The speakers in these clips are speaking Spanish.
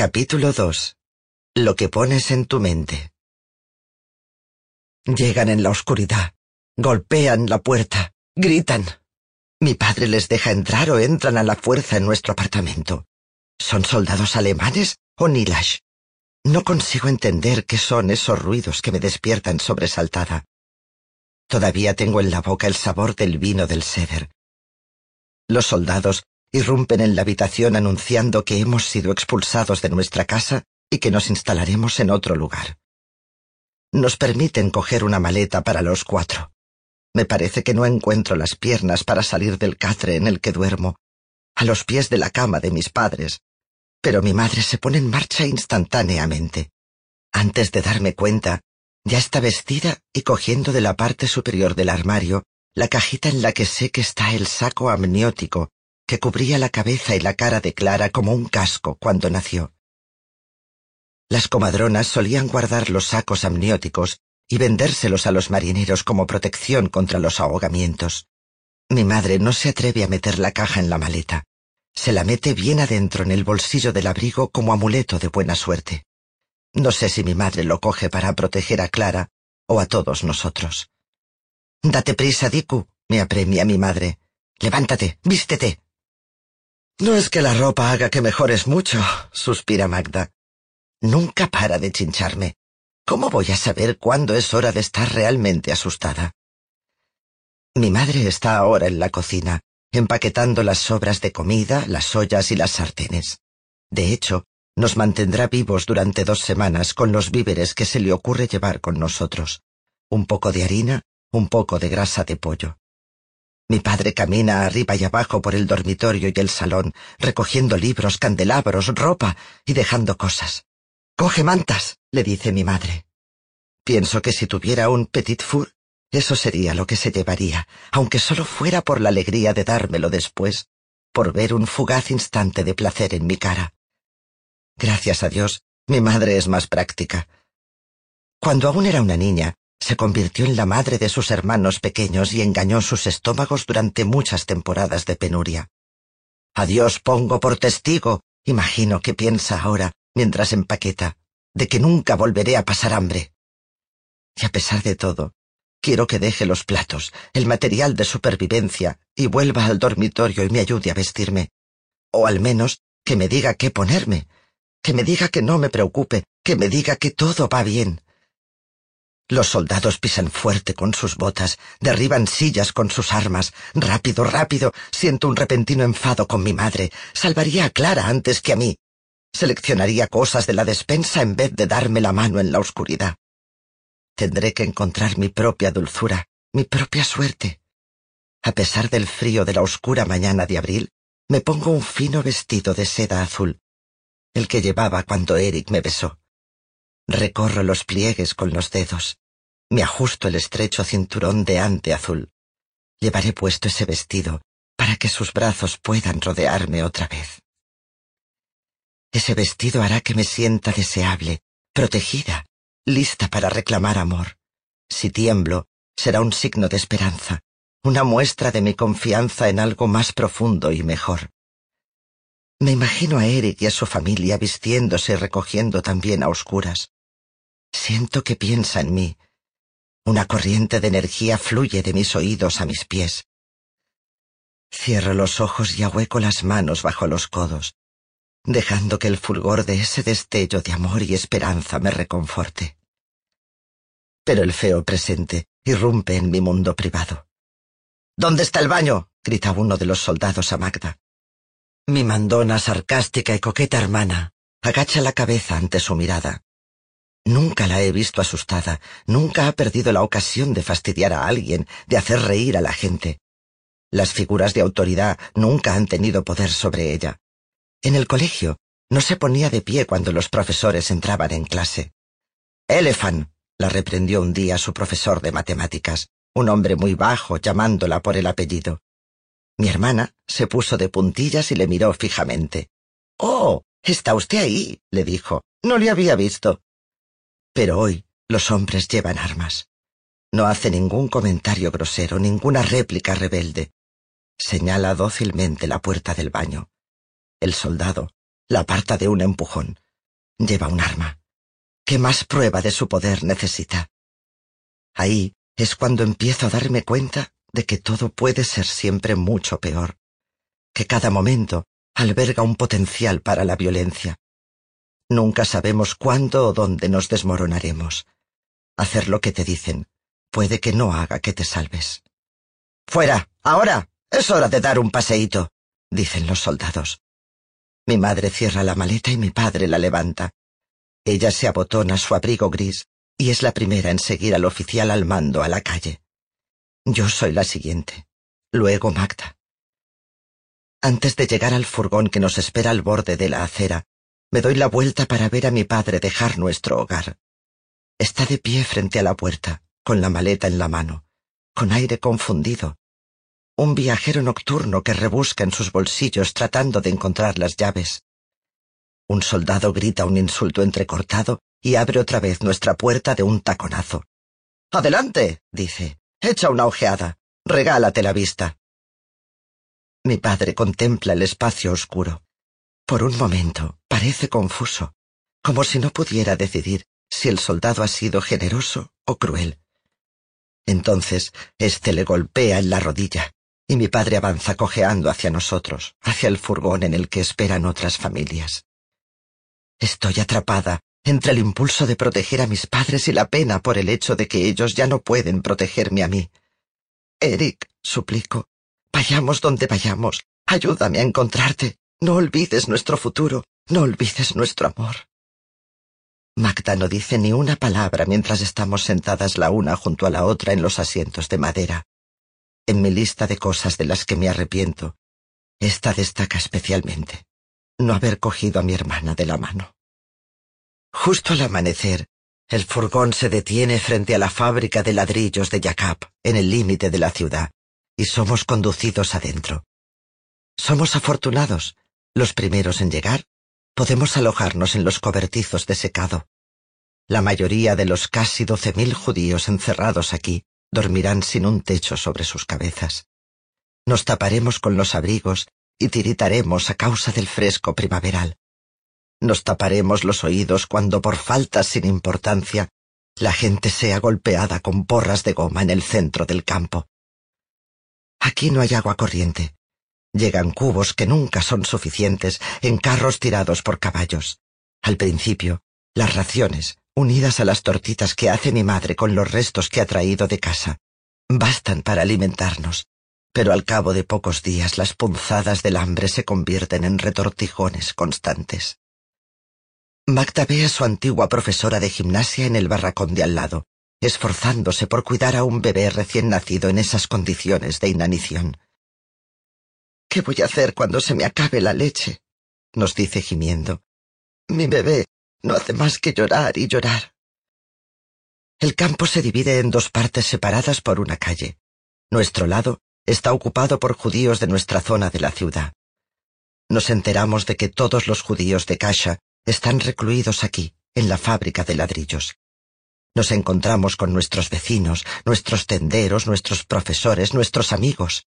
Capítulo 2. Lo que pones en tu mente. Llegan en la oscuridad. Golpean la puerta. Gritan. Mi padre les deja entrar o entran a la fuerza en nuestro apartamento. ¿Son soldados alemanes o Nilash? No consigo entender qué son esos ruidos que me despiertan sobresaltada. Todavía tengo en la boca el sabor del vino del Seder. Los soldados irrumpen en la habitación anunciando que hemos sido expulsados de nuestra casa y que nos instalaremos en otro lugar. Nos permiten coger una maleta para los cuatro. Me parece que no encuentro las piernas para salir del catre en el que duermo, a los pies de la cama de mis padres, pero mi madre se pone en marcha instantáneamente. Antes de darme cuenta, ya está vestida y cogiendo de la parte superior del armario la cajita en la que sé que está el saco amniótico que cubría la cabeza y la cara de Clara como un casco cuando nació. Las comadronas solían guardar los sacos amnióticos y vendérselos a los marineros como protección contra los ahogamientos. Mi madre no se atreve a meter la caja en la maleta. Se la mete bien adentro en el bolsillo del abrigo como amuleto de buena suerte. No sé si mi madre lo coge para proteger a Clara o a todos nosotros. Date prisa, Diku, me apremia mi madre. Levántate, vístete. No es que la ropa haga que mejores mucho, suspira Magda. Nunca para de chincharme. ¿Cómo voy a saber cuándo es hora de estar realmente asustada? Mi madre está ahora en la cocina, empaquetando las sobras de comida, las ollas y las sartenes. De hecho, nos mantendrá vivos durante dos semanas con los víveres que se le ocurre llevar con nosotros. Un poco de harina, un poco de grasa de pollo. Mi padre camina arriba y abajo por el dormitorio y el salón, recogiendo libros, candelabros, ropa y dejando cosas. Coge mantas, le dice mi madre. Pienso que si tuviera un petit four, eso sería lo que se llevaría, aunque solo fuera por la alegría de dármelo después, por ver un fugaz instante de placer en mi cara. Gracias a Dios, mi madre es más práctica. Cuando aún era una niña, se convirtió en la madre de sus hermanos pequeños y engañó sus estómagos durante muchas temporadas de penuria. A Dios pongo por testigo, imagino que piensa ahora, mientras empaqueta, de que nunca volveré a pasar hambre. Y a pesar de todo, quiero que deje los platos, el material de supervivencia, y vuelva al dormitorio y me ayude a vestirme. O al menos que me diga qué ponerme, que me diga que no me preocupe, que me diga que todo va bien, los soldados pisan fuerte con sus botas, derriban sillas con sus armas. Rápido, rápido. Siento un repentino enfado con mi madre. Salvaría a Clara antes que a mí. Seleccionaría cosas de la despensa en vez de darme la mano en la oscuridad. Tendré que encontrar mi propia dulzura, mi propia suerte. A pesar del frío de la oscura mañana de abril, me pongo un fino vestido de seda azul, el que llevaba cuando Eric me besó. Recorro los pliegues con los dedos. Me ajusto el estrecho cinturón de ante azul. Llevaré puesto ese vestido para que sus brazos puedan rodearme otra vez. Ese vestido hará que me sienta deseable, protegida, lista para reclamar amor. Si tiemblo, será un signo de esperanza, una muestra de mi confianza en algo más profundo y mejor. Me imagino a Eric y a su familia vistiéndose y recogiendo también a oscuras. Siento que piensa en mí. Una corriente de energía fluye de mis oídos a mis pies. Cierro los ojos y ahueco las manos bajo los codos. dejando que el fulgor de ese destello de amor y esperanza me reconforte. Pero el feo presente irrumpe en mi mundo privado. ¿Dónde está el baño? grita uno de los soldados a Magda. Mi mandona sarcástica y coqueta hermana agacha la cabeza ante su mirada. Nunca la he visto asustada, nunca ha perdido la ocasión de fastidiar a alguien, de hacer reír a la gente. Las figuras de autoridad nunca han tenido poder sobre ella. En el colegio no se ponía de pie cuando los profesores entraban en clase. Elefan, la reprendió un día su profesor de matemáticas, un hombre muy bajo, llamándola por el apellido. Mi hermana se puso de puntillas y le miró fijamente. Oh, está usted ahí, le dijo. No le había visto. Pero hoy los hombres llevan armas. No hace ningún comentario grosero, ninguna réplica rebelde. Señala dócilmente la puerta del baño. El soldado la aparta de un empujón. Lleva un arma. ¿Qué más prueba de su poder necesita? Ahí es cuando empiezo a darme cuenta de que todo puede ser siempre mucho peor, que cada momento alberga un potencial para la violencia. Nunca sabemos cuándo o dónde nos desmoronaremos. Hacer lo que te dicen puede que no haga que te salves. Fuera, ahora. Es hora de dar un paseíto, dicen los soldados. Mi madre cierra la maleta y mi padre la levanta. Ella se abotona su abrigo gris y es la primera en seguir al oficial al mando a la calle. Yo soy la siguiente. Luego Magda. Antes de llegar al furgón que nos espera al borde de la acera, me doy la vuelta para ver a mi padre dejar nuestro hogar. Está de pie frente a la puerta, con la maleta en la mano, con aire confundido. Un viajero nocturno que rebusca en sus bolsillos tratando de encontrar las llaves. Un soldado grita un insulto entrecortado y abre otra vez nuestra puerta de un taconazo. Adelante, dice. Echa una ojeada. Regálate la vista. Mi padre contempla el espacio oscuro. Por un momento parece confuso, como si no pudiera decidir si el soldado ha sido generoso o cruel. Entonces, éste le golpea en la rodilla, y mi padre avanza cojeando hacia nosotros, hacia el furgón en el que esperan otras familias. Estoy atrapada entre el impulso de proteger a mis padres y la pena por el hecho de que ellos ya no pueden protegerme a mí. Eric, suplico, vayamos donde vayamos, ayúdame a encontrarte. No olvides nuestro futuro, no olvides nuestro amor. Magda no dice ni una palabra mientras estamos sentadas la una junto a la otra en los asientos de madera. En mi lista de cosas de las que me arrepiento, esta destaca especialmente, no haber cogido a mi hermana de la mano. Justo al amanecer, el furgón se detiene frente a la fábrica de ladrillos de Jacob, en el límite de la ciudad, y somos conducidos adentro. Somos afortunados, los primeros en llegar. Podemos alojarnos en los cobertizos de secado. La mayoría de los casi doce mil judíos encerrados aquí dormirán sin un techo sobre sus cabezas. Nos taparemos con los abrigos y tiritaremos a causa del fresco primaveral. Nos taparemos los oídos cuando por faltas sin importancia la gente sea golpeada con porras de goma en el centro del campo. Aquí no hay agua corriente. Llegan cubos que nunca son suficientes en carros tirados por caballos. Al principio, las raciones, unidas a las tortitas que hace mi madre con los restos que ha traído de casa, bastan para alimentarnos, pero al cabo de pocos días las punzadas del hambre se convierten en retortijones constantes. Magda ve a su antigua profesora de gimnasia en el barracón de al lado, esforzándose por cuidar a un bebé recién nacido en esas condiciones de inanición. ¿Qué voy a hacer cuando se me acabe la leche? nos dice gimiendo. Mi bebé no hace más que llorar y llorar. El campo se divide en dos partes separadas por una calle. Nuestro lado está ocupado por judíos de nuestra zona de la ciudad. Nos enteramos de que todos los judíos de Kasha están recluidos aquí, en la fábrica de ladrillos. Nos encontramos con nuestros vecinos, nuestros tenderos, nuestros profesores, nuestros amigos.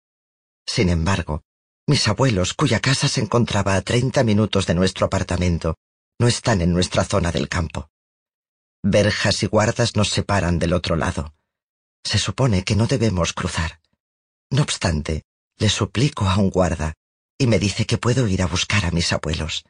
Sin embargo, mis abuelos, cuya casa se encontraba a treinta minutos de nuestro apartamento, no están en nuestra zona del campo. Verjas y guardas nos separan del otro lado. Se supone que no debemos cruzar. No obstante, le suplico a un guarda y me dice que puedo ir a buscar a mis abuelos.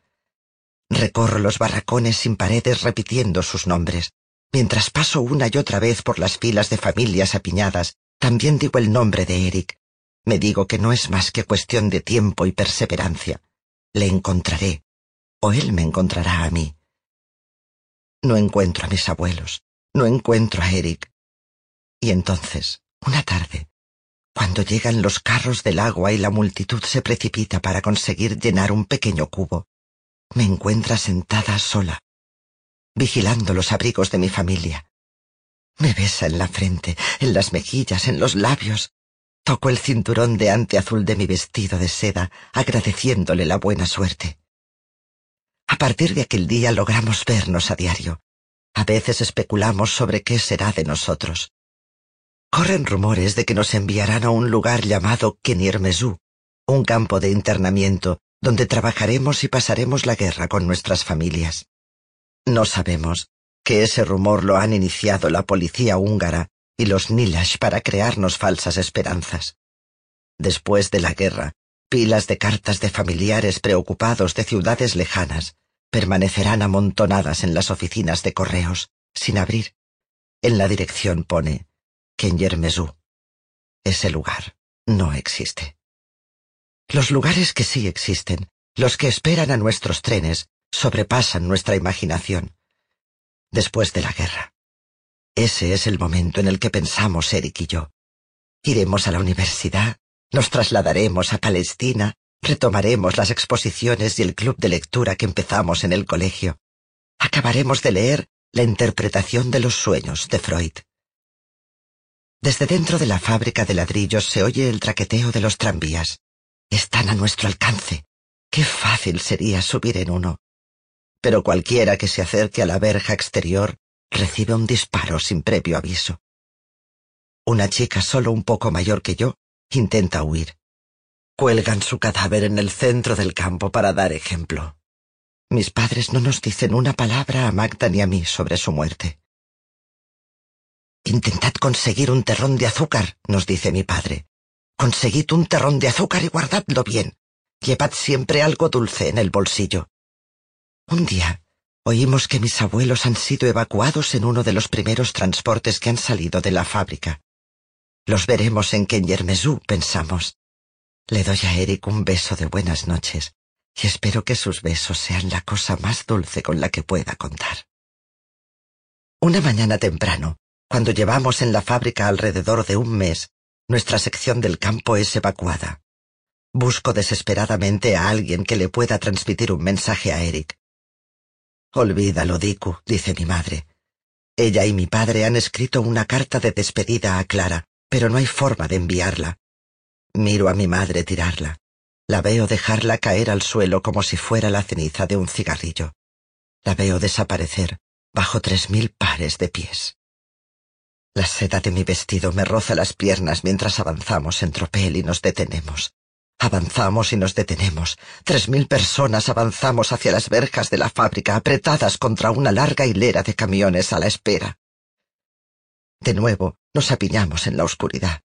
Recorro los barracones sin paredes repitiendo sus nombres. Mientras paso una y otra vez por las filas de familias apiñadas, también digo el nombre de Eric. Me digo que no es más que cuestión de tiempo y perseverancia. Le encontraré, o él me encontrará a mí. No encuentro a mis abuelos, no encuentro a Eric. Y entonces, una tarde, cuando llegan los carros del agua y la multitud se precipita para conseguir llenar un pequeño cubo, me encuentra sentada sola, vigilando los abrigos de mi familia. Me besa en la frente, en las mejillas, en los labios. Toco el cinturón de ante azul de mi vestido de seda, agradeciéndole la buena suerte. A partir de aquel día logramos vernos a diario. A veces especulamos sobre qué será de nosotros. Corren rumores de que nos enviarán a un lugar llamado Kenirmesú, un campo de internamiento donde trabajaremos y pasaremos la guerra con nuestras familias. No sabemos que ese rumor lo han iniciado la policía húngara y los Nilash para crearnos falsas esperanzas. Después de la guerra, pilas de cartas de familiares preocupados de ciudades lejanas permanecerán amontonadas en las oficinas de correos, sin abrir. En la dirección pone Kenyermesú. Ese lugar no existe. Los lugares que sí existen, los que esperan a nuestros trenes, sobrepasan nuestra imaginación. Después de la guerra. Ese es el momento en el que pensamos Eric y yo. Iremos a la universidad, nos trasladaremos a Palestina, retomaremos las exposiciones y el club de lectura que empezamos en el colegio. Acabaremos de leer la interpretación de los sueños de Freud. Desde dentro de la fábrica de ladrillos se oye el traqueteo de los tranvías. Están a nuestro alcance. Qué fácil sería subir en uno. Pero cualquiera que se acerque a la verja exterior recibe un disparo sin previo aviso. Una chica solo un poco mayor que yo intenta huir. Cuelgan su cadáver en el centro del campo para dar ejemplo. Mis padres no nos dicen una palabra a Magda ni a mí sobre su muerte. Intentad conseguir un terrón de azúcar, nos dice mi padre. Conseguid un terrón de azúcar y guardadlo bien. Llevad siempre algo dulce en el bolsillo. Un día oímos que mis abuelos han sido evacuados en uno de los primeros transportes que han salido de la fábrica. Los veremos en Kenyermesú, pensamos. Le doy a Eric un beso de buenas noches y espero que sus besos sean la cosa más dulce con la que pueda contar. Una mañana temprano, cuando llevamos en la fábrica alrededor de un mes, nuestra sección del campo es evacuada. Busco desesperadamente a alguien que le pueda transmitir un mensaje a Eric. Olvídalo, Diku, dice mi madre. Ella y mi padre han escrito una carta de despedida a Clara, pero no hay forma de enviarla. Miro a mi madre tirarla. La veo dejarla caer al suelo como si fuera la ceniza de un cigarrillo. La veo desaparecer bajo tres mil pares de pies. La seda de mi vestido me roza las piernas mientras avanzamos en tropel y nos detenemos. Avanzamos y nos detenemos. Tres mil personas avanzamos hacia las verjas de la fábrica, apretadas contra una larga hilera de camiones a la espera. De nuevo nos apiñamos en la oscuridad.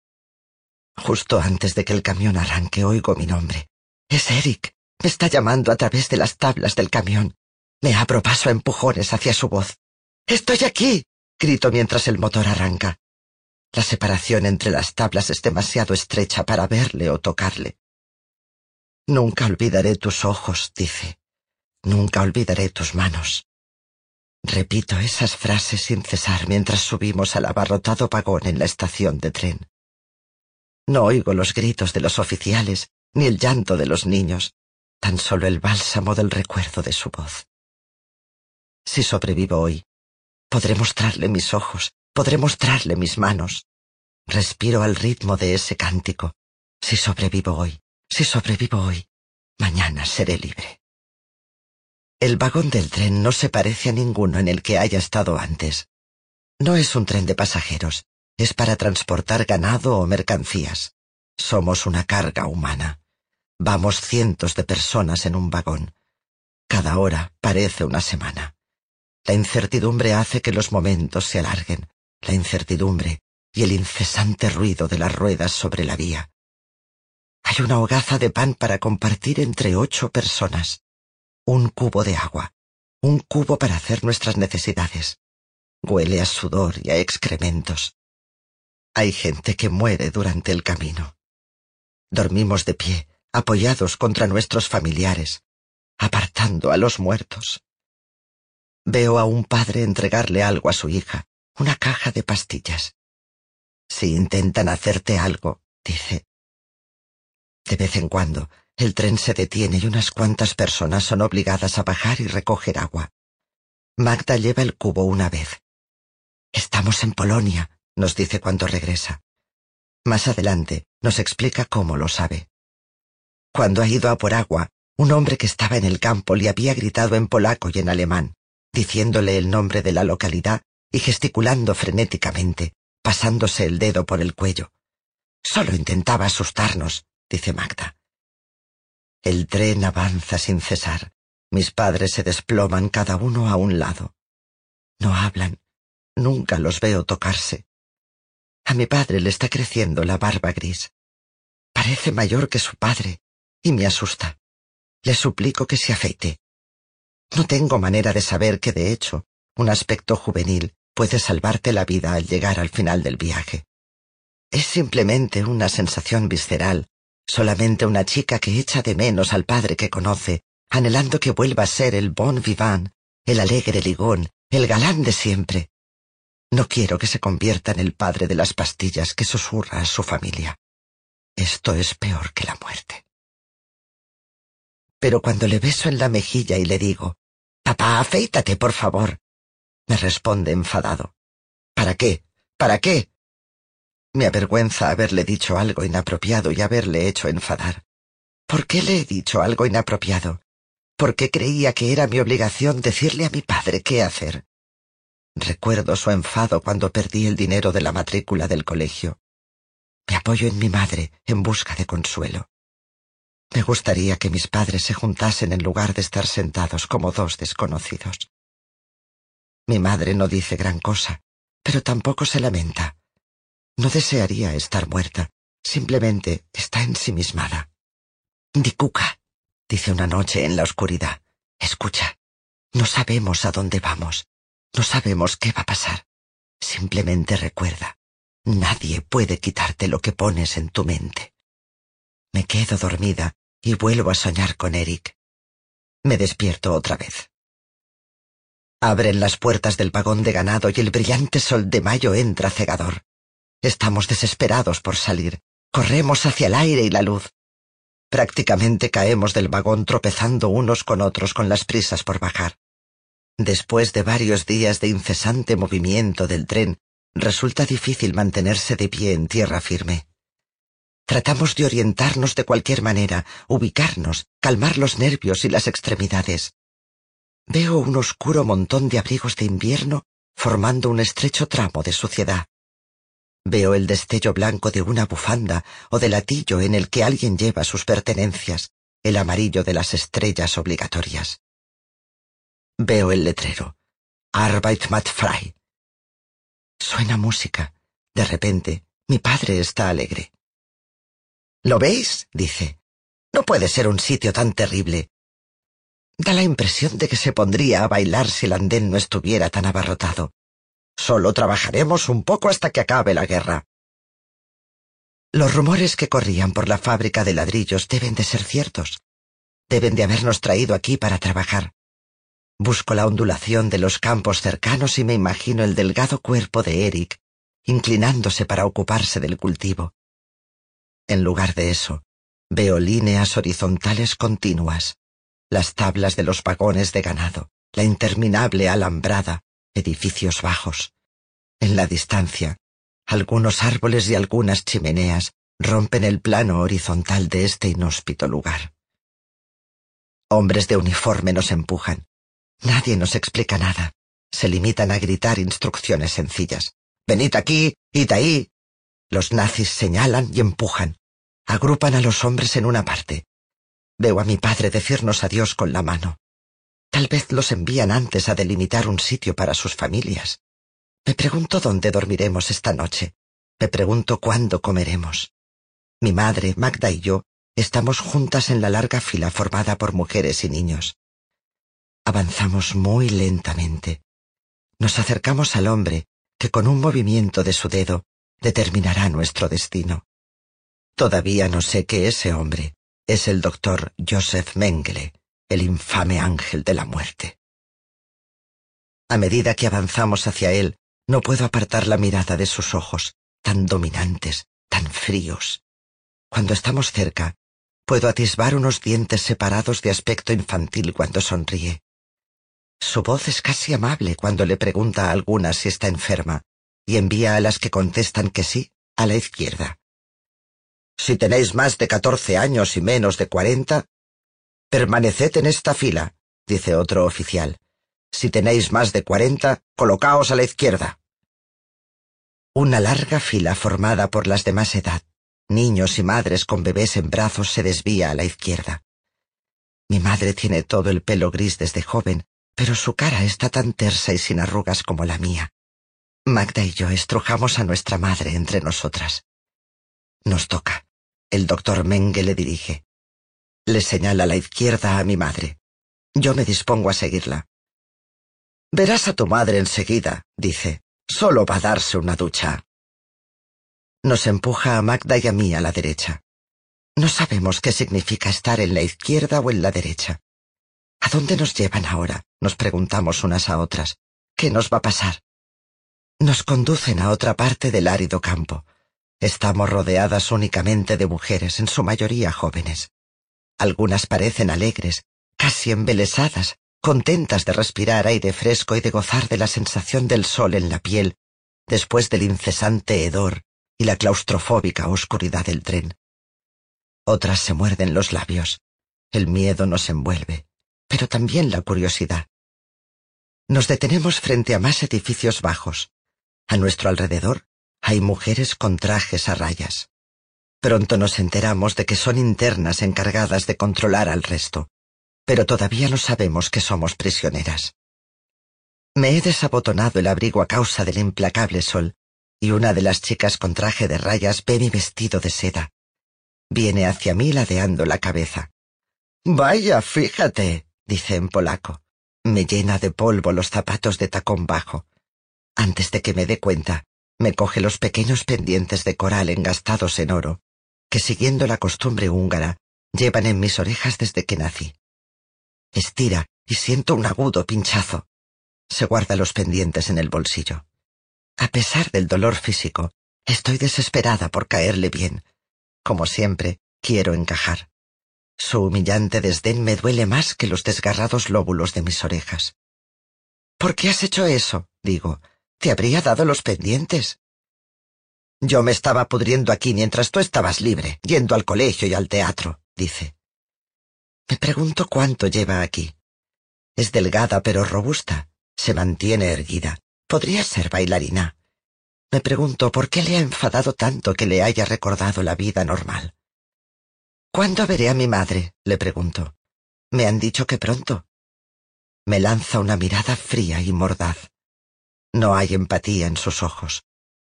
Justo antes de que el camión arranque oigo mi nombre. Es Eric. Me está llamando a través de las tablas del camión. Me abro paso a empujones hacia su voz. Estoy aquí grito mientras el motor arranca. La separación entre las tablas es demasiado estrecha para verle o tocarle. Nunca olvidaré tus ojos, dice. Nunca olvidaré tus manos. Repito esas frases sin cesar mientras subimos al abarrotado vagón en la estación de tren. No oigo los gritos de los oficiales ni el llanto de los niños, tan solo el bálsamo del recuerdo de su voz. Si sobrevivo hoy, Podré mostrarle mis ojos, podré mostrarle mis manos. Respiro al ritmo de ese cántico. Si sobrevivo hoy, si sobrevivo hoy, mañana seré libre. El vagón del tren no se parece a ninguno en el que haya estado antes. No es un tren de pasajeros, es para transportar ganado o mercancías. Somos una carga humana. Vamos cientos de personas en un vagón. Cada hora parece una semana. La incertidumbre hace que los momentos se alarguen, la incertidumbre y el incesante ruido de las ruedas sobre la vía. Hay una hogaza de pan para compartir entre ocho personas, un cubo de agua, un cubo para hacer nuestras necesidades. Huele a sudor y a excrementos. Hay gente que muere durante el camino. Dormimos de pie, apoyados contra nuestros familiares, apartando a los muertos. Veo a un padre entregarle algo a su hija, una caja de pastillas. Si intentan hacerte algo, dice. De vez en cuando, el tren se detiene y unas cuantas personas son obligadas a bajar y recoger agua. Magda lleva el cubo una vez. Estamos en Polonia, nos dice cuando regresa. Más adelante nos explica cómo lo sabe. Cuando ha ido a por agua, un hombre que estaba en el campo le había gritado en polaco y en alemán, diciéndole el nombre de la localidad y gesticulando frenéticamente, pasándose el dedo por el cuello. Solo intentaba asustarnos, dice Magda. El tren avanza sin cesar. Mis padres se desploman cada uno a un lado. No hablan. Nunca los veo tocarse. A mi padre le está creciendo la barba gris. Parece mayor que su padre, y me asusta. Le suplico que se afeite. No tengo manera de saber que, de hecho, un aspecto juvenil puede salvarte la vida al llegar al final del viaje. Es simplemente una sensación visceral, solamente una chica que echa de menos al padre que conoce, anhelando que vuelva a ser el bon vivant, el alegre ligón, el galán de siempre. No quiero que se convierta en el padre de las pastillas que susurra a su familia. Esto es peor que la muerte. Pero cuando le beso en la mejilla y le digo, Papá, afeítate, por favor, me responde enfadado. ¿Para qué? ¿Para qué? Me avergüenza haberle dicho algo inapropiado y haberle hecho enfadar. ¿Por qué le he dicho algo inapropiado? Porque creía que era mi obligación decirle a mi padre qué hacer. Recuerdo su enfado cuando perdí el dinero de la matrícula del colegio. Me apoyo en mi madre en busca de consuelo. Me gustaría que mis padres se juntasen en lugar de estar sentados como dos desconocidos. Mi madre no dice gran cosa, pero tampoco se lamenta. No desearía estar muerta, simplemente está ensimismada. Dikuka, dice una noche en la oscuridad, escucha, no sabemos a dónde vamos, no sabemos qué va a pasar. Simplemente recuerda, nadie puede quitarte lo que pones en tu mente. Me quedo dormida y vuelvo a soñar con Eric. Me despierto otra vez. Abren las puertas del vagón de ganado y el brillante sol de mayo entra cegador. Estamos desesperados por salir. Corremos hacia el aire y la luz. Prácticamente caemos del vagón tropezando unos con otros con las prisas por bajar. Después de varios días de incesante movimiento del tren, resulta difícil mantenerse de pie en tierra firme. Tratamos de orientarnos de cualquier manera, ubicarnos, calmar los nervios y las extremidades. Veo un oscuro montón de abrigos de invierno formando un estrecho tramo de suciedad. Veo el destello blanco de una bufanda o de latillo en el que alguien lleva sus pertenencias, el amarillo de las estrellas obligatorias. Veo el letrero. Arbeit macht frei. Suena música. De repente, mi padre está alegre. ¿Lo veis? dice. No puede ser un sitio tan terrible. Da la impresión de que se pondría a bailar si el andén no estuviera tan abarrotado. Solo trabajaremos un poco hasta que acabe la guerra. Los rumores que corrían por la fábrica de ladrillos deben de ser ciertos. Deben de habernos traído aquí para trabajar. Busco la ondulación de los campos cercanos y me imagino el delgado cuerpo de Eric, inclinándose para ocuparse del cultivo. En lugar de eso, veo líneas horizontales continuas, las tablas de los vagones de ganado, la interminable alambrada, edificios bajos. En la distancia, algunos árboles y algunas chimeneas rompen el plano horizontal de este inhóspito lugar. Hombres de uniforme nos empujan. Nadie nos explica nada. Se limitan a gritar instrucciones sencillas. Venid aquí, id ahí. Los nazis señalan y empujan. Agrupan a los hombres en una parte. Veo a mi padre decirnos adiós con la mano. Tal vez los envían antes a delimitar un sitio para sus familias. Me pregunto dónde dormiremos esta noche. Me pregunto cuándo comeremos. Mi madre, Magda y yo estamos juntas en la larga fila formada por mujeres y niños. Avanzamos muy lentamente. Nos acercamos al hombre que con un movimiento de su dedo determinará nuestro destino. Todavía no sé que ese hombre es el doctor Joseph Mengele, el infame ángel de la muerte. A medida que avanzamos hacia él, no puedo apartar la mirada de sus ojos, tan dominantes, tan fríos. Cuando estamos cerca, puedo atisbar unos dientes separados de aspecto infantil cuando sonríe. Su voz es casi amable cuando le pregunta a algunas si está enferma, y envía a las que contestan que sí a la izquierda. Si tenéis más de catorce años y menos de cuarenta, permaneced en esta fila, dice otro oficial. Si tenéis más de cuarenta, colocaos a la izquierda. Una larga fila formada por las de más edad, niños y madres con bebés en brazos se desvía a la izquierda. Mi madre tiene todo el pelo gris desde joven, pero su cara está tan tersa y sin arrugas como la mía. Magda y yo estrujamos a nuestra madre entre nosotras. Nos toca. El doctor Menge le dirige. Le señala la izquierda a mi madre. Yo me dispongo a seguirla. Verás a tu madre enseguida, dice. Solo va a darse una ducha. Nos empuja a Magda y a mí a la derecha. No sabemos qué significa estar en la izquierda o en la derecha. ¿A dónde nos llevan ahora? Nos preguntamos unas a otras. ¿Qué nos va a pasar? Nos conducen a otra parte del árido campo. Estamos rodeadas únicamente de mujeres, en su mayoría jóvenes. Algunas parecen alegres, casi embelesadas, contentas de respirar aire fresco y de gozar de la sensación del sol en la piel, después del incesante hedor y la claustrofóbica oscuridad del tren. Otras se muerden los labios. El miedo nos envuelve, pero también la curiosidad. Nos detenemos frente a más edificios bajos. A nuestro alrededor hay mujeres con trajes a rayas. Pronto nos enteramos de que son internas encargadas de controlar al resto pero todavía no sabemos que somos prisioneras. Me he desabotonado el abrigo a causa del implacable sol, y una de las chicas con traje de rayas ve mi vestido de seda. Viene hacia mí ladeando la cabeza. Vaya, fíjate, dice en polaco. Me llena de polvo los zapatos de tacón bajo. Antes de que me dé cuenta, me coge los pequeños pendientes de coral engastados en oro, que siguiendo la costumbre húngara, llevan en mis orejas desde que nací. Estira y siento un agudo pinchazo. Se guarda los pendientes en el bolsillo. A pesar del dolor físico, estoy desesperada por caerle bien. Como siempre, quiero encajar. Su humillante desdén me duele más que los desgarrados lóbulos de mis orejas. ¿Por qué has hecho eso? digo. Te habría dado los pendientes. Yo me estaba pudriendo aquí mientras tú estabas libre, yendo al colegio y al teatro, dice. Me pregunto cuánto lleva aquí. Es delgada pero robusta. Se mantiene erguida. Podría ser bailarina. Me pregunto por qué le ha enfadado tanto que le haya recordado la vida normal. ¿Cuándo veré a mi madre? le pregunto. Me han dicho que pronto. Me lanza una mirada fría y mordaz. No hay empatía en sus ojos.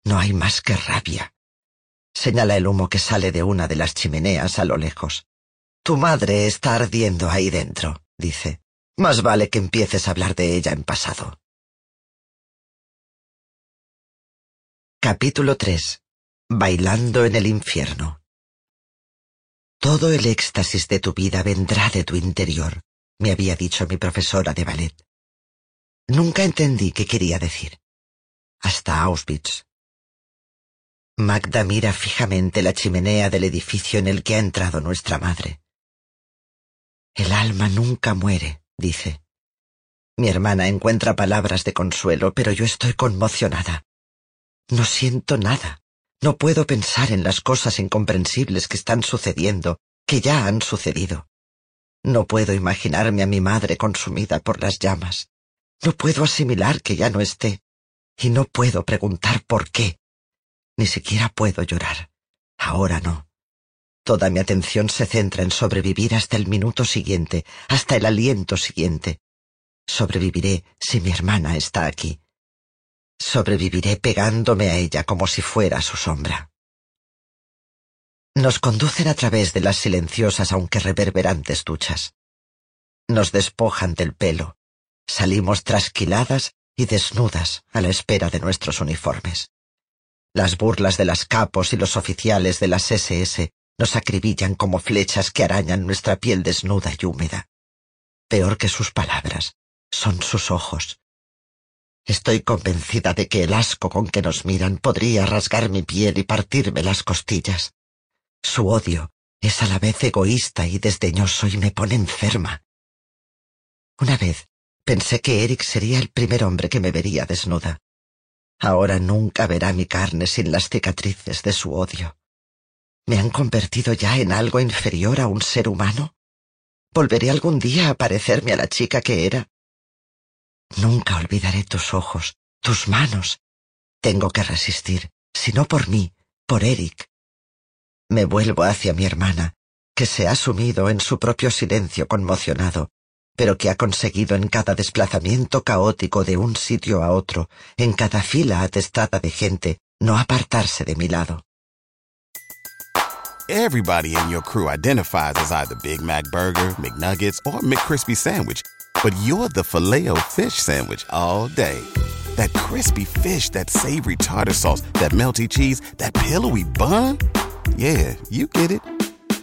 No hay más que rabia. Señala el humo que sale de una de las chimeneas a lo lejos. Tu madre está ardiendo ahí dentro, dice. Más vale que empieces a hablar de ella en pasado. Capítulo 3. Bailando en el infierno. Todo el éxtasis de tu vida vendrá de tu interior, me había dicho mi profesora de ballet. Nunca entendí qué quería decir. Hasta Auschwitz. Magda mira fijamente la chimenea del edificio en el que ha entrado nuestra madre. El alma nunca muere, dice. Mi hermana encuentra palabras de consuelo, pero yo estoy conmocionada. No siento nada. No puedo pensar en las cosas incomprensibles que están sucediendo, que ya han sucedido. No puedo imaginarme a mi madre consumida por las llamas. No puedo asimilar que ya no esté. Y no puedo preguntar por qué. Ni siquiera puedo llorar. Ahora no. Toda mi atención se centra en sobrevivir hasta el minuto siguiente, hasta el aliento siguiente. Sobreviviré si mi hermana está aquí. Sobreviviré pegándome a ella como si fuera su sombra. Nos conducen a través de las silenciosas aunque reverberantes duchas. Nos despojan del pelo, Salimos trasquiladas y desnudas a la espera de nuestros uniformes. Las burlas de las capos y los oficiales de las SS nos acribillan como flechas que arañan nuestra piel desnuda y húmeda. Peor que sus palabras, son sus ojos. Estoy convencida de que el asco con que nos miran podría rasgar mi piel y partirme las costillas. Su odio es a la vez egoísta y desdeñoso y me pone enferma. Una vez pensé que Eric sería el primer hombre que me vería desnuda. Ahora nunca verá mi carne sin las cicatrices de su odio. ¿Me han convertido ya en algo inferior a un ser humano? ¿Volveré algún día a parecerme a la chica que era? Nunca olvidaré tus ojos, tus manos. Tengo que resistir, si no por mí, por Eric. Me vuelvo hacia mi hermana, que se ha sumido en su propio silencio conmocionado, pero que ha conseguido en cada desplazamiento caótico de un sitio a otro, en cada fila atestada de gente, no apartarse de mi lado. Everybody in your crew identifies as either Big Mac Burger, McNuggets, or McCrispy Sandwich, but you're the filet fish Sandwich all day. That crispy fish, that savory tartar sauce, that melty cheese, that pillowy bun. Yeah, you get it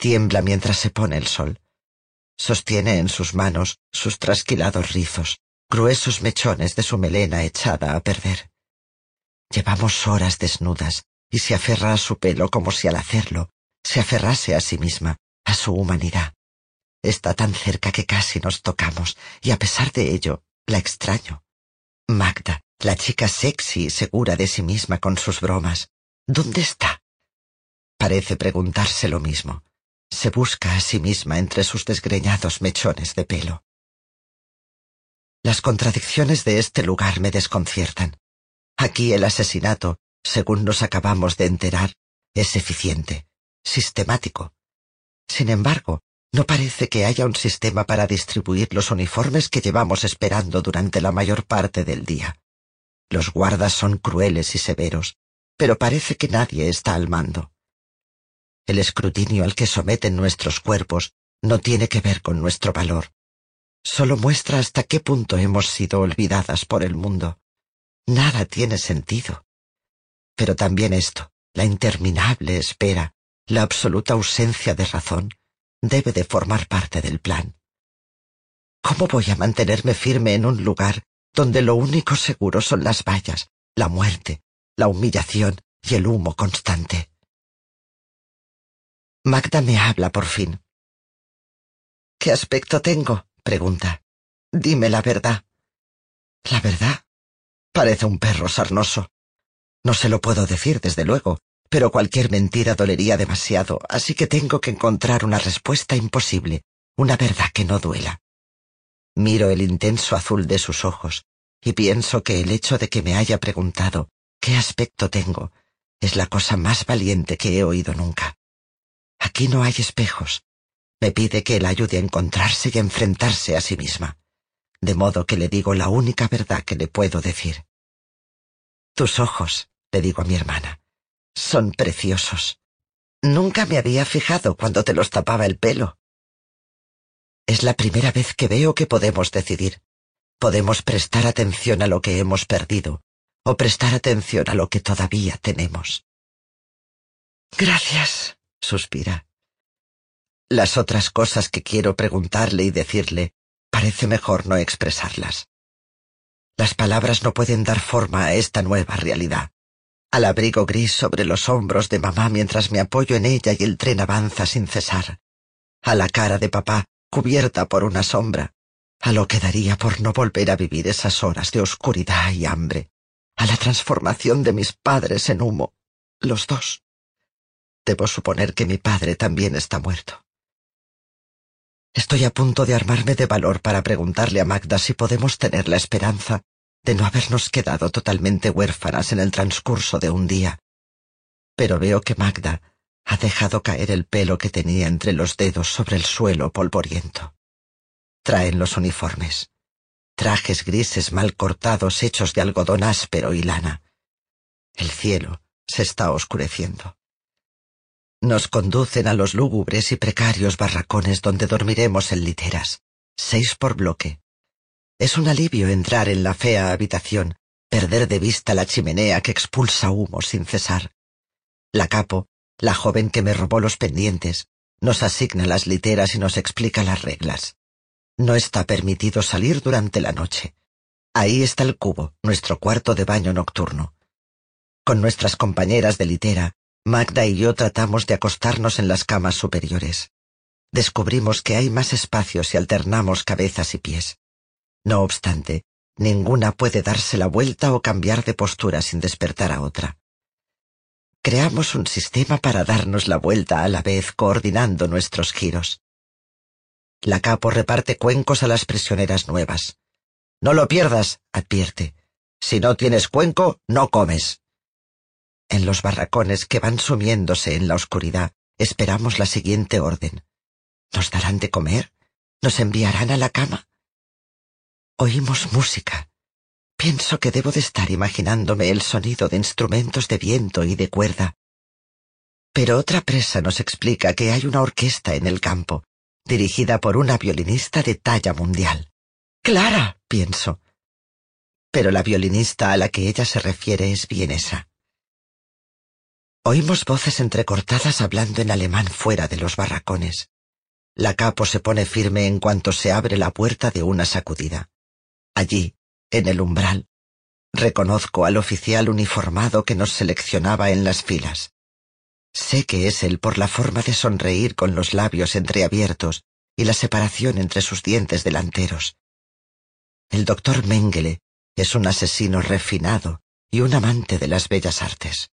Tiembla mientras se pone el sol. Sostiene en sus manos sus trasquilados rizos, gruesos mechones de su melena echada a perder. Llevamos horas desnudas y se aferra a su pelo como si al hacerlo se aferrase a sí misma, a su humanidad. Está tan cerca que casi nos tocamos y a pesar de ello la extraño. Magda, la chica sexy y segura de sí misma con sus bromas, ¿dónde está? Parece preguntarse lo mismo se busca a sí misma entre sus desgreñados mechones de pelo. Las contradicciones de este lugar me desconciertan. Aquí el asesinato, según nos acabamos de enterar, es eficiente, sistemático. Sin embargo, no parece que haya un sistema para distribuir los uniformes que llevamos esperando durante la mayor parte del día. Los guardas son crueles y severos, pero parece que nadie está al mando. El escrutinio al que someten nuestros cuerpos no tiene que ver con nuestro valor. Solo muestra hasta qué punto hemos sido olvidadas por el mundo. Nada tiene sentido. Pero también esto, la interminable espera, la absoluta ausencia de razón, debe de formar parte del plan. ¿Cómo voy a mantenerme firme en un lugar donde lo único seguro son las vallas, la muerte, la humillación y el humo constante? Magda me habla por fin. ¿Qué aspecto tengo? pregunta. Dime la verdad. La verdad. Parece un perro sarnoso. No se lo puedo decir, desde luego, pero cualquier mentira dolería demasiado, así que tengo que encontrar una respuesta imposible, una verdad que no duela. Miro el intenso azul de sus ojos y pienso que el hecho de que me haya preguntado qué aspecto tengo es la cosa más valiente que he oído nunca. Aquí no hay espejos. Me pide que la ayude a encontrarse y a enfrentarse a sí misma. De modo que le digo la única verdad que le puedo decir. Tus ojos, le digo a mi hermana, son preciosos. Nunca me había fijado cuando te los tapaba el pelo. Es la primera vez que veo que podemos decidir. Podemos prestar atención a lo que hemos perdido o prestar atención a lo que todavía tenemos. Gracias, suspira. Las otras cosas que quiero preguntarle y decirle, parece mejor no expresarlas. Las palabras no pueden dar forma a esta nueva realidad. Al abrigo gris sobre los hombros de mamá mientras me apoyo en ella y el tren avanza sin cesar. A la cara de papá cubierta por una sombra. a lo que daría por no volver a vivir esas horas de oscuridad y hambre, a la transformación de mis padres en humo, los dos. Debo suponer que mi padre también está muerto. Estoy a punto de armarme de valor para preguntarle a Magda si podemos tener la esperanza de no habernos quedado totalmente huérfanas en el transcurso de un día. Pero veo que Magda ha dejado caer el pelo que tenía entre los dedos sobre el suelo polvoriento. Traen los uniformes, trajes grises mal cortados hechos de algodón áspero y lana. El cielo se está oscureciendo. Nos conducen a los lúgubres y precarios barracones donde dormiremos en literas, seis por bloque. Es un alivio entrar en la fea habitación, perder de vista la chimenea que expulsa humo sin cesar. La capo, la joven que me robó los pendientes, nos asigna las literas y nos explica las reglas. No está permitido salir durante la noche. Ahí está el cubo, nuestro cuarto de baño nocturno. Con nuestras compañeras de litera, Magda y yo tratamos de acostarnos en las camas superiores. Descubrimos que hay más espacios y alternamos cabezas y pies. No obstante, ninguna puede darse la vuelta o cambiar de postura sin despertar a otra. Creamos un sistema para darnos la vuelta a la vez coordinando nuestros giros. La capo reparte cuencos a las prisioneras nuevas. No lo pierdas, advierte. Si no tienes cuenco, no comes. En los barracones que van sumiéndose en la oscuridad, esperamos la siguiente orden. ¿Nos darán de comer? ¿Nos enviarán a la cama? Oímos música. Pienso que debo de estar imaginándome el sonido de instrumentos de viento y de cuerda. Pero otra presa nos explica que hay una orquesta en el campo, dirigida por una violinista de talla mundial. Clara, pienso. Pero la violinista a la que ella se refiere es vienesa. Oímos voces entrecortadas hablando en alemán fuera de los barracones. La capo se pone firme en cuanto se abre la puerta de una sacudida. Allí, en el umbral, reconozco al oficial uniformado que nos seleccionaba en las filas. Sé que es él por la forma de sonreír con los labios entreabiertos y la separación entre sus dientes delanteros. El doctor Mengele es un asesino refinado y un amante de las bellas artes.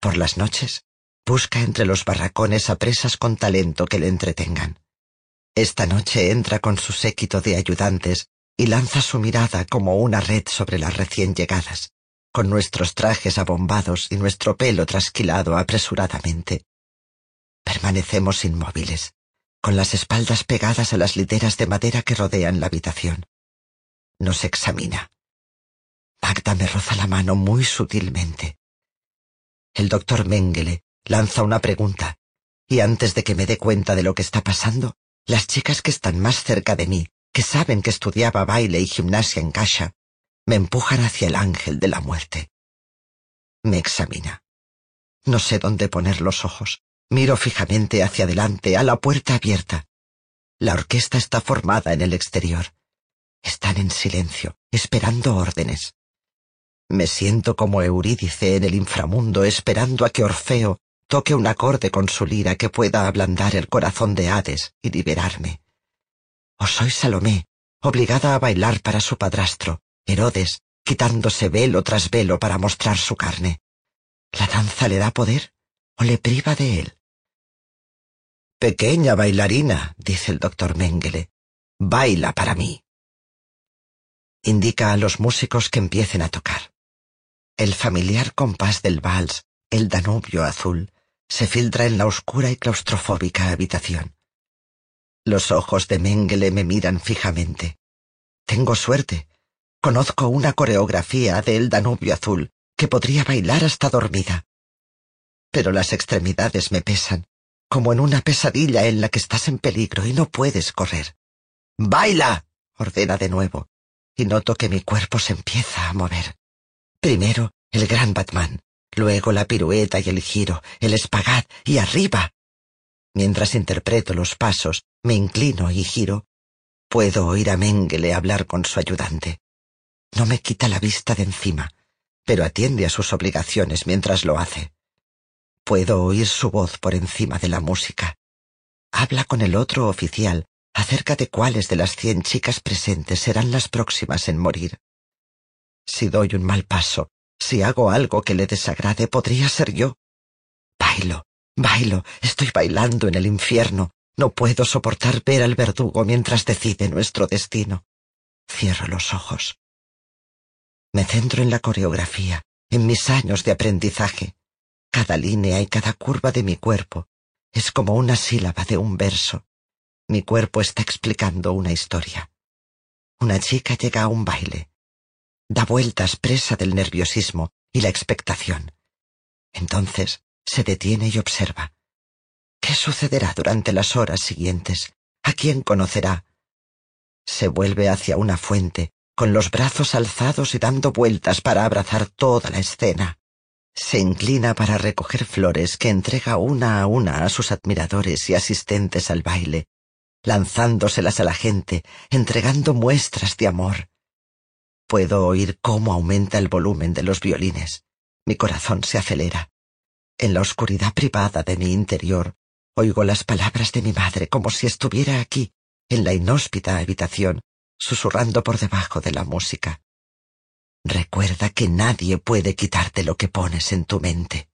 Por las noches, busca entre los barracones a presas con talento que le entretengan. Esta noche entra con su séquito de ayudantes y lanza su mirada como una red sobre las recién llegadas, con nuestros trajes abombados y nuestro pelo trasquilado apresuradamente. Permanecemos inmóviles, con las espaldas pegadas a las literas de madera que rodean la habitación. Nos examina. Magda me roza la mano muy sutilmente. El doctor Mengele lanza una pregunta, y antes de que me dé cuenta de lo que está pasando, las chicas que están más cerca de mí, que saben que estudiaba baile y gimnasia en Kasha, me empujan hacia el ángel de la muerte. Me examina. No sé dónde poner los ojos. Miro fijamente hacia adelante, a la puerta abierta. La orquesta está formada en el exterior. Están en silencio, esperando órdenes. Me siento como Eurídice en el inframundo esperando a que Orfeo toque un acorde con su lira que pueda ablandar el corazón de Hades y liberarme. O soy Salomé, obligada a bailar para su padrastro, Herodes, quitándose velo tras velo para mostrar su carne. ¿La danza le da poder o le priva de él? Pequeña bailarina, dice el doctor Mengele, baila para mí. Indica a los músicos que empiecen a tocar. El familiar compás del vals, el Danubio azul, se filtra en la oscura y claustrofóbica habitación. Los ojos de Mengele me miran fijamente. Tengo suerte. Conozco una coreografía del Danubio azul que podría bailar hasta dormida. Pero las extremidades me pesan, como en una pesadilla en la que estás en peligro y no puedes correr. ¡Baila! ordena de nuevo, y noto que mi cuerpo se empieza a mover. Primero el gran Batman, luego la pirueta y el giro, el espagat y arriba. Mientras interpreto los pasos, me inclino y giro. Puedo oír a Mengele hablar con su ayudante. No me quita la vista de encima, pero atiende a sus obligaciones mientras lo hace. Puedo oír su voz por encima de la música. Habla con el otro oficial, acerca de cuáles de las cien chicas presentes serán las próximas en morir. Si doy un mal paso, si hago algo que le desagrade, podría ser yo. Bailo, bailo, estoy bailando en el infierno. No puedo soportar ver al verdugo mientras decide nuestro destino. Cierro los ojos. Me centro en la coreografía, en mis años de aprendizaje. Cada línea y cada curva de mi cuerpo es como una sílaba de un verso. Mi cuerpo está explicando una historia. Una chica llega a un baile. Da vueltas presa del nerviosismo y la expectación. Entonces se detiene y observa. ¿Qué sucederá durante las horas siguientes? ¿A quién conocerá? Se vuelve hacia una fuente, con los brazos alzados y dando vueltas para abrazar toda la escena. Se inclina para recoger flores que entrega una a una a sus admiradores y asistentes al baile, lanzándoselas a la gente, entregando muestras de amor. Puedo oír cómo aumenta el volumen de los violines. Mi corazón se acelera. En la oscuridad privada de mi interior, oigo las palabras de mi madre como si estuviera aquí, en la inhóspita habitación, susurrando por debajo de la música. Recuerda que nadie puede quitarte lo que pones en tu mente.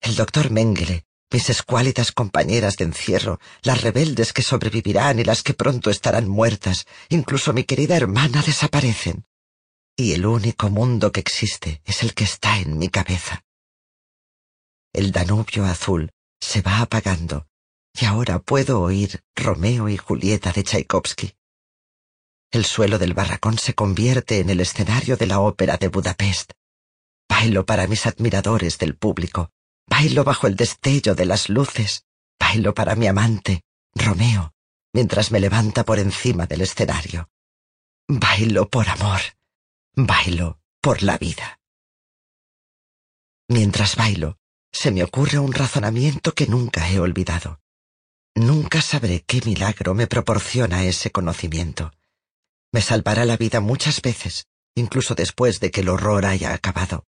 El doctor Mengele mis escuálidas compañeras de encierro, las rebeldes que sobrevivirán y las que pronto estarán muertas, incluso mi querida hermana desaparecen. Y el único mundo que existe es el que está en mi cabeza. El Danubio azul se va apagando y ahora puedo oír Romeo y Julieta de Tchaikovsky. El suelo del barracón se convierte en el escenario de la ópera de Budapest. Bailo para mis admiradores del público Bailo bajo el destello de las luces. Bailo para mi amante, Romeo, mientras me levanta por encima del escenario. Bailo por amor. Bailo por la vida. Mientras bailo, se me ocurre un razonamiento que nunca he olvidado. Nunca sabré qué milagro me proporciona ese conocimiento. Me salvará la vida muchas veces, incluso después de que el horror haya acabado.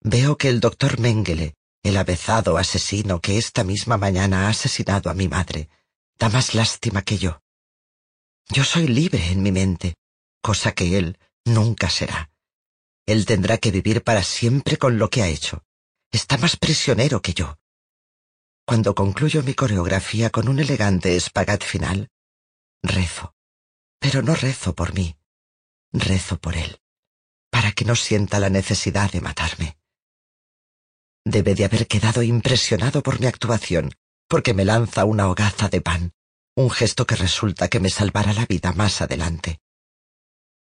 Veo que el doctor Mengele el avezado asesino que esta misma mañana ha asesinado a mi madre da más lástima que yo. Yo soy libre en mi mente, cosa que él nunca será. Él tendrá que vivir para siempre con lo que ha hecho. Está más prisionero que yo. Cuando concluyo mi coreografía con un elegante espagat final, rezo. Pero no rezo por mí, rezo por él, para que no sienta la necesidad de matarme. Debe de haber quedado impresionado por mi actuación, porque me lanza una hogaza de pan, un gesto que resulta que me salvará la vida más adelante.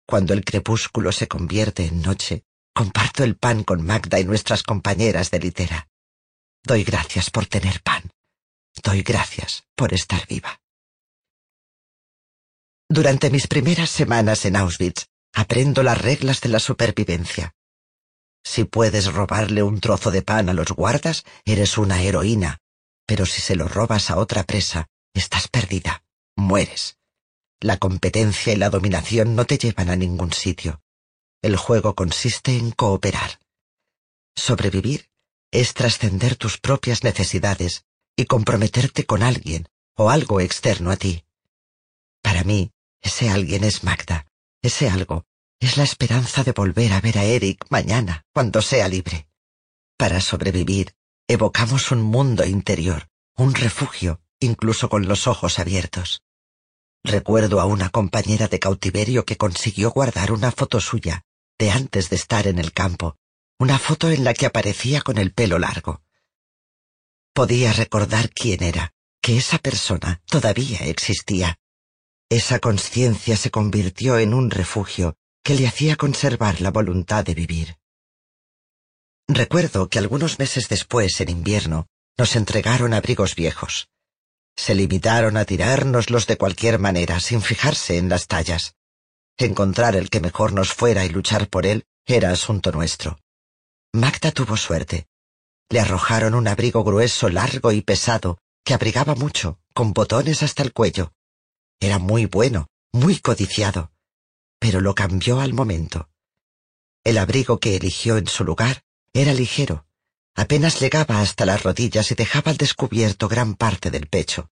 Cuando el crepúsculo se convierte en noche, comparto el pan con Magda y nuestras compañeras de litera. Doy gracias por tener pan. Doy gracias por estar viva. Durante mis primeras semanas en Auschwitz, aprendo las reglas de la supervivencia. Si puedes robarle un trozo de pan a los guardas, eres una heroína. Pero si se lo robas a otra presa, estás perdida. Mueres. La competencia y la dominación no te llevan a ningún sitio. El juego consiste en cooperar. Sobrevivir es trascender tus propias necesidades y comprometerte con alguien o algo externo a ti. Para mí, ese alguien es Magda. Ese algo es la esperanza de volver a ver a Eric mañana, cuando sea libre. Para sobrevivir, evocamos un mundo interior, un refugio, incluso con los ojos abiertos. Recuerdo a una compañera de cautiverio que consiguió guardar una foto suya, de antes de estar en el campo, una foto en la que aparecía con el pelo largo. Podía recordar quién era, que esa persona todavía existía. Esa conciencia se convirtió en un refugio que le hacía conservar la voluntad de vivir. Recuerdo que algunos meses después, en invierno, nos entregaron abrigos viejos. Se limitaron a tirárnoslos de cualquier manera, sin fijarse en las tallas. Encontrar el que mejor nos fuera y luchar por él era asunto nuestro. Magda tuvo suerte. Le arrojaron un abrigo grueso, largo y pesado, que abrigaba mucho, con botones hasta el cuello. Era muy bueno, muy codiciado pero lo cambió al momento. El abrigo que eligió en su lugar era ligero, apenas llegaba hasta las rodillas y dejaba al descubierto gran parte del pecho.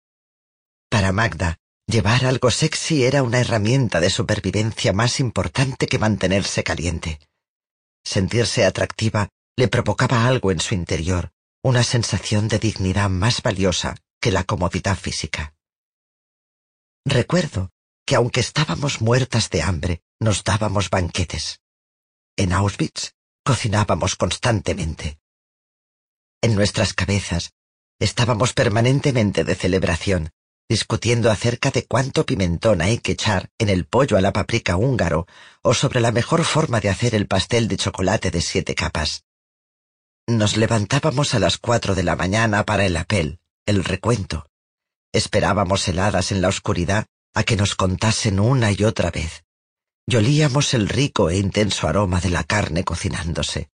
Para Magda, llevar algo sexy era una herramienta de supervivencia más importante que mantenerse caliente. Sentirse atractiva le provocaba algo en su interior, una sensación de dignidad más valiosa que la comodidad física. Recuerdo que aunque estábamos muertas de hambre, nos dábamos banquetes. En Auschwitz cocinábamos constantemente. En nuestras cabezas estábamos permanentemente de celebración, discutiendo acerca de cuánto pimentón hay que echar en el pollo a la paprika húngaro o sobre la mejor forma de hacer el pastel de chocolate de siete capas. Nos levantábamos a las cuatro de la mañana para el apel, el recuento. Esperábamos heladas en la oscuridad a que nos contasen una y otra vez. Y olíamos el rico e intenso aroma de la carne cocinándose.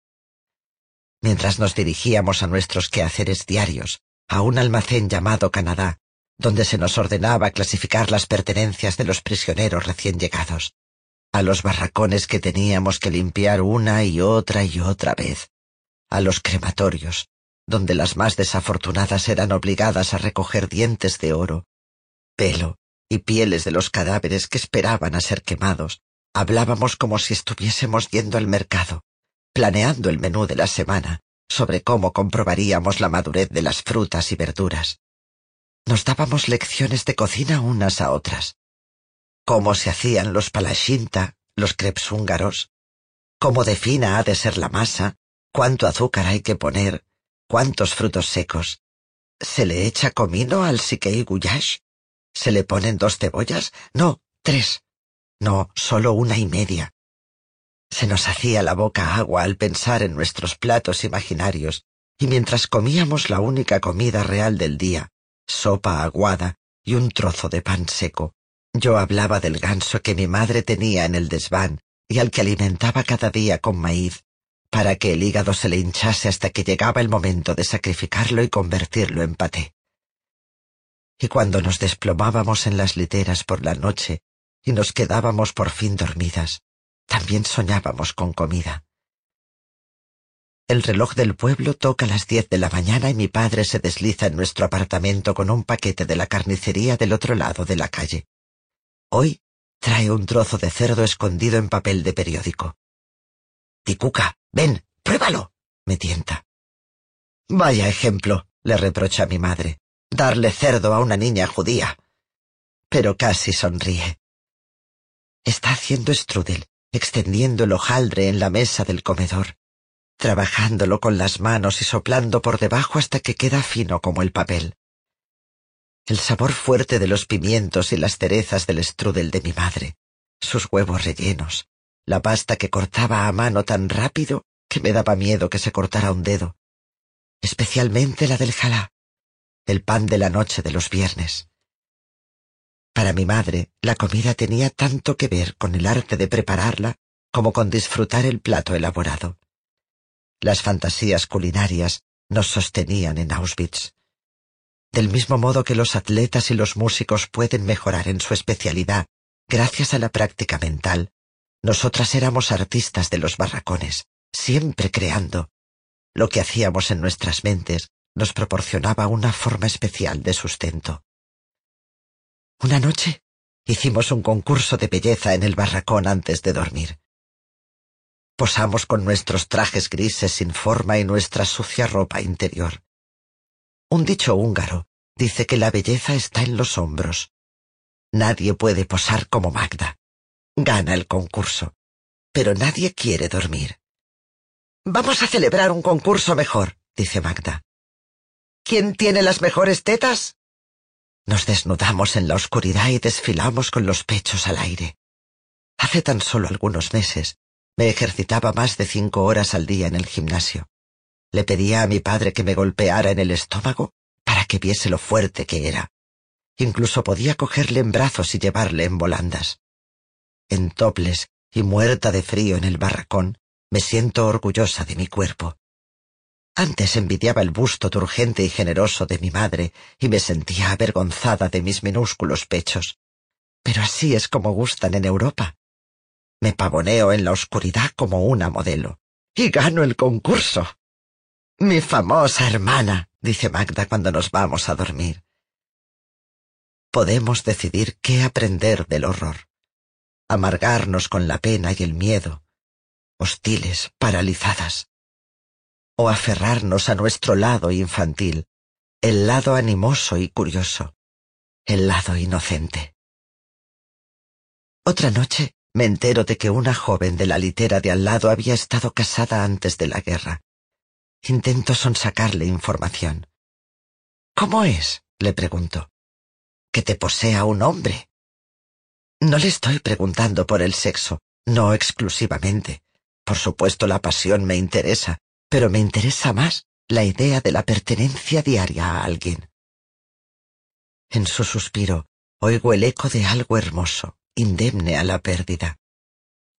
Mientras nos dirigíamos a nuestros quehaceres diarios, a un almacén llamado Canadá, donde se nos ordenaba clasificar las pertenencias de los prisioneros recién llegados, a los barracones que teníamos que limpiar una y otra y otra vez, a los crematorios, donde las más desafortunadas eran obligadas a recoger dientes de oro, pelo y pieles de los cadáveres que esperaban a ser quemados, hablábamos como si estuviésemos yendo al mercado, planeando el menú de la semana, sobre cómo comprobaríamos la madurez de las frutas y verduras. Nos dábamos lecciones de cocina unas a otras. Cómo se hacían los palashinta, los crepes húngaros, cómo de fina ha de ser la masa, cuánto azúcar hay que poner, cuántos frutos secos. ¿Se le echa comino al sikei guyash? ¿Se le ponen dos cebollas? No, tres. No, solo una y media. Se nos hacía la boca agua al pensar en nuestros platos imaginarios, y mientras comíamos la única comida real del día, sopa aguada y un trozo de pan seco, yo hablaba del ganso que mi madre tenía en el desván y al que alimentaba cada día con maíz, para que el hígado se le hinchase hasta que llegaba el momento de sacrificarlo y convertirlo en paté. Y cuando nos desplomábamos en las literas por la noche y nos quedábamos por fin dormidas, también soñábamos con comida. El reloj del pueblo toca las diez de la mañana y mi padre se desliza en nuestro apartamento con un paquete de la carnicería del otro lado de la calle. Hoy trae un trozo de cerdo escondido en papel de periódico. Ticuca, ven, pruébalo, me tienta. Vaya ejemplo, le reprocha mi madre, darle cerdo a una niña judía. Pero casi sonríe. Está haciendo strudel, extendiendo el hojaldre en la mesa del comedor, trabajándolo con las manos y soplando por debajo hasta que queda fino como el papel. El sabor fuerte de los pimientos y las cerezas del strudel de mi madre, sus huevos rellenos, la pasta que cortaba a mano tan rápido que me daba miedo que se cortara un dedo, especialmente la del jalá, el pan de la noche de los viernes. Para mi madre, la comida tenía tanto que ver con el arte de prepararla como con disfrutar el plato elaborado. Las fantasías culinarias nos sostenían en Auschwitz. Del mismo modo que los atletas y los músicos pueden mejorar en su especialidad gracias a la práctica mental, nosotras éramos artistas de los barracones, siempre creando. Lo que hacíamos en nuestras mentes nos proporcionaba una forma especial de sustento. Una noche hicimos un concurso de belleza en el barracón antes de dormir. Posamos con nuestros trajes grises sin forma y nuestra sucia ropa interior. Un dicho húngaro dice que la belleza está en los hombros. Nadie puede posar como Magda. Gana el concurso, pero nadie quiere dormir. Vamos a celebrar un concurso mejor, dice Magda. ¿Quién tiene las mejores tetas? Nos desnudamos en la oscuridad y desfilamos con los pechos al aire. Hace tan solo algunos meses me ejercitaba más de cinco horas al día en el gimnasio. Le pedía a mi padre que me golpeara en el estómago para que viese lo fuerte que era. Incluso podía cogerle en brazos y llevarle en volandas. En toples y muerta de frío en el barracón, me siento orgullosa de mi cuerpo. Antes envidiaba el busto turgente y generoso de mi madre y me sentía avergonzada de mis minúsculos pechos. Pero así es como gustan en Europa. Me pavoneo en la oscuridad como una modelo. Y gano el concurso. Mi famosa hermana, dice Magda cuando nos vamos a dormir. podemos decidir qué aprender del horror, amargarnos con la pena y el miedo, hostiles, paralizadas, o aferrarnos a nuestro lado infantil, el lado animoso y curioso, el lado inocente. Otra noche me entero de que una joven de la litera de al lado había estado casada antes de la guerra. Intento sonsacarle información. ¿Cómo es? le pregunto. Que te posea un hombre. No le estoy preguntando por el sexo, no exclusivamente. Por supuesto la pasión me interesa, pero me interesa más la idea de la pertenencia diaria a alguien. En su suspiro oigo el eco de algo hermoso, indemne a la pérdida.